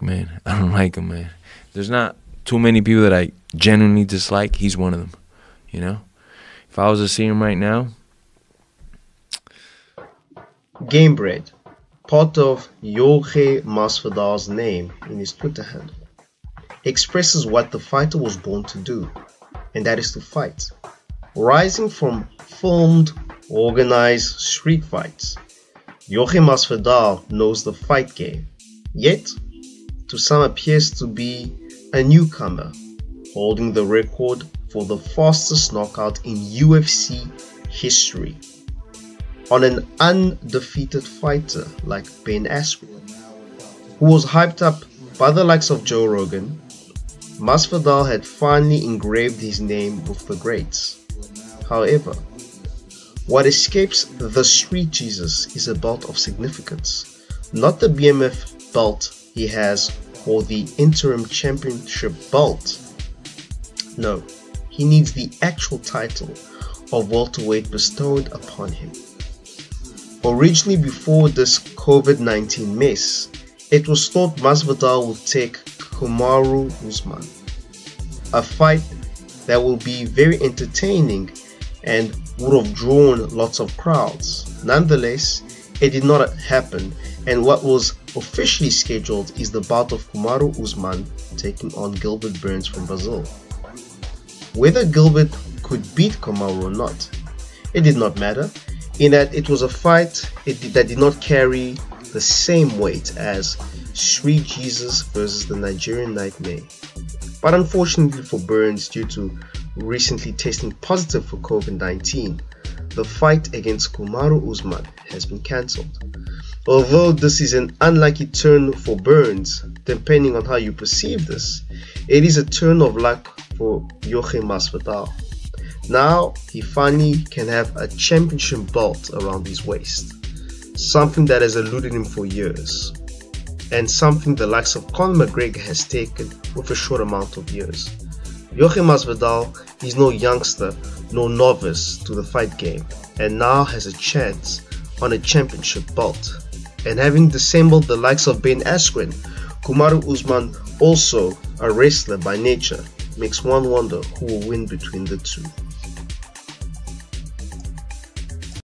man. I don't like him, man. There's not too many people that I genuinely dislike. He's one of them. You know, if I was to see him right now, Gamebred, part of Jorge Masvidal's name in his Twitter handle, expresses what the fighter was born to do, and that is to fight. Rising from filmed, organized street fights, Jorge Masvidal knows the fight game, yet to some appears to be a newcomer, holding the record for the fastest knockout in UFC history on an undefeated fighter like Ben Askren, who was hyped up by the likes of Joe Rogan. Masvidal had finally engraved his name with the greats. However, what escapes the street Jesus is a belt of significance, not the BMF belt he has or the interim championship belt. No, he needs the actual title of welterweight bestowed upon him. Originally, before this COVID 19 mess, it was thought Masvidal would take Kamaru Usman, a fight that will be very entertaining and would have drawn lots of crowds. Nonetheless, it did not happen, and what was officially scheduled is the bout of Kamaru Usman taking on Gilbert Burns from Brazil. Whether Gilbert could beat Kamaru or not, it did not matter in that it was a fight that did not carry the same weight as Street Jesus versus the Nigerian Nightmare. But unfortunately for Burns, due to recently testing positive for COVID 19, the fight against Kamaru Usman has been cancelled. Although this is an unlucky turn for Burns, depending on how you perceive this, it is a turn of luck for Jorge Masvidal. Now he finally can have a championship belt around his waist, something that has eluded him for years, and something the likes of Conor McGregor has taken with a short amount of years. Jorge Masvidal is no youngster, no novice to the fight game, and now has a chance on a championship belt. And having dissembled the likes of Ben Askren, Kamaru Usman, also a wrestler by nature, makes one wonder who will win between the two.